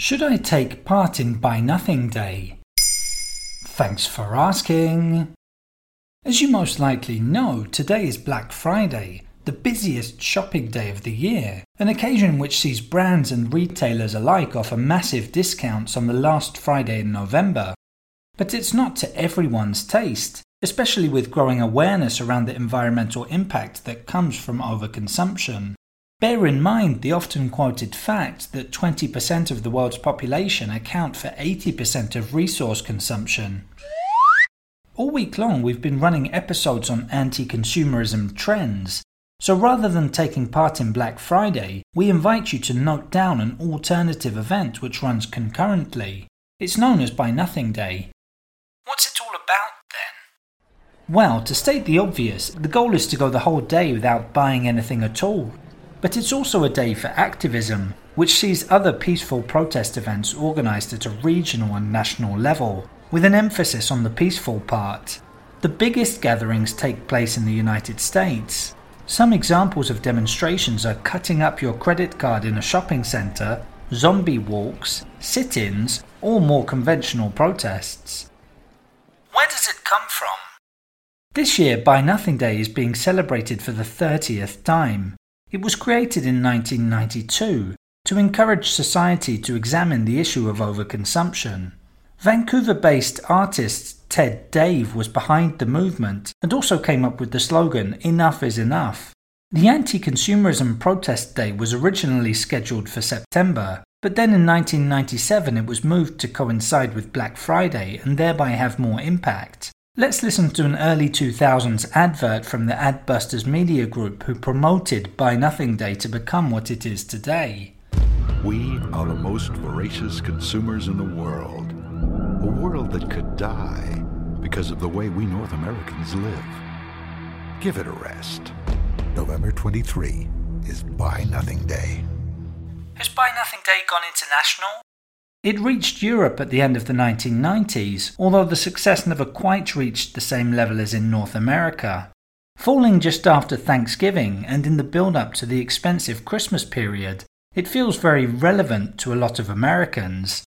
Should I take part in Buy Nothing Day? Thanks for asking. As you most likely know, today is Black Friday, the busiest shopping day of the year, an occasion which sees brands and retailers alike offer massive discounts on the last Friday in November. But it's not to everyone's taste, especially with growing awareness around the environmental impact that comes from overconsumption. Bear in mind the often quoted fact that 20% of the world's population account for 80% of resource consumption. All week long, we've been running episodes on anti consumerism trends. So rather than taking part in Black Friday, we invite you to note down an alternative event which runs concurrently. It's known as Buy Nothing Day. What's it all about then? Well, to state the obvious, the goal is to go the whole day without buying anything at all. But it's also a day for activism, which sees other peaceful protest events organised at a regional and national level, with an emphasis on the peaceful part. The biggest gatherings take place in the United States. Some examples of demonstrations are cutting up your credit card in a shopping centre, zombie walks, sit ins, or more conventional protests. Where does it come from? This year, Buy Nothing Day is being celebrated for the 30th time. It was created in 1992 to encourage society to examine the issue of overconsumption. Vancouver based artist Ted Dave was behind the movement and also came up with the slogan Enough is Enough. The anti consumerism protest day was originally scheduled for September, but then in 1997 it was moved to coincide with Black Friday and thereby have more impact. Let's listen to an early 2000s advert from the Adbusters Media Group who promoted Buy Nothing Day to become what it is today. We are the most voracious consumers in the world. A world that could die because of the way we North Americans live. Give it a rest. November 23 is Buy Nothing Day. Has Buy Nothing Day gone international? It reached Europe at the end of the 1990s, although the success never quite reached the same level as in North America. Falling just after Thanksgiving and in the build up to the expensive Christmas period, it feels very relevant to a lot of Americans.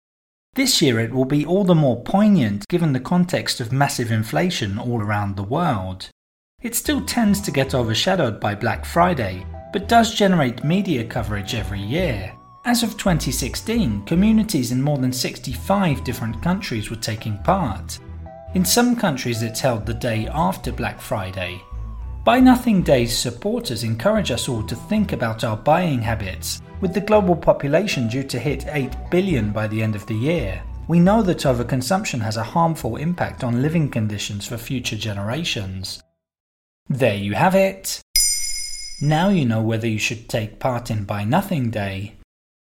This year it will be all the more poignant given the context of massive inflation all around the world. It still tends to get overshadowed by Black Friday, but does generate media coverage every year. As of 2016, communities in more than 65 different countries were taking part. In some countries, it's held the day after Black Friday. Buy Nothing Day's supporters encourage us all to think about our buying habits. With the global population due to hit 8 billion by the end of the year, we know that overconsumption has a harmful impact on living conditions for future generations. There you have it. Now you know whether you should take part in Buy Nothing Day.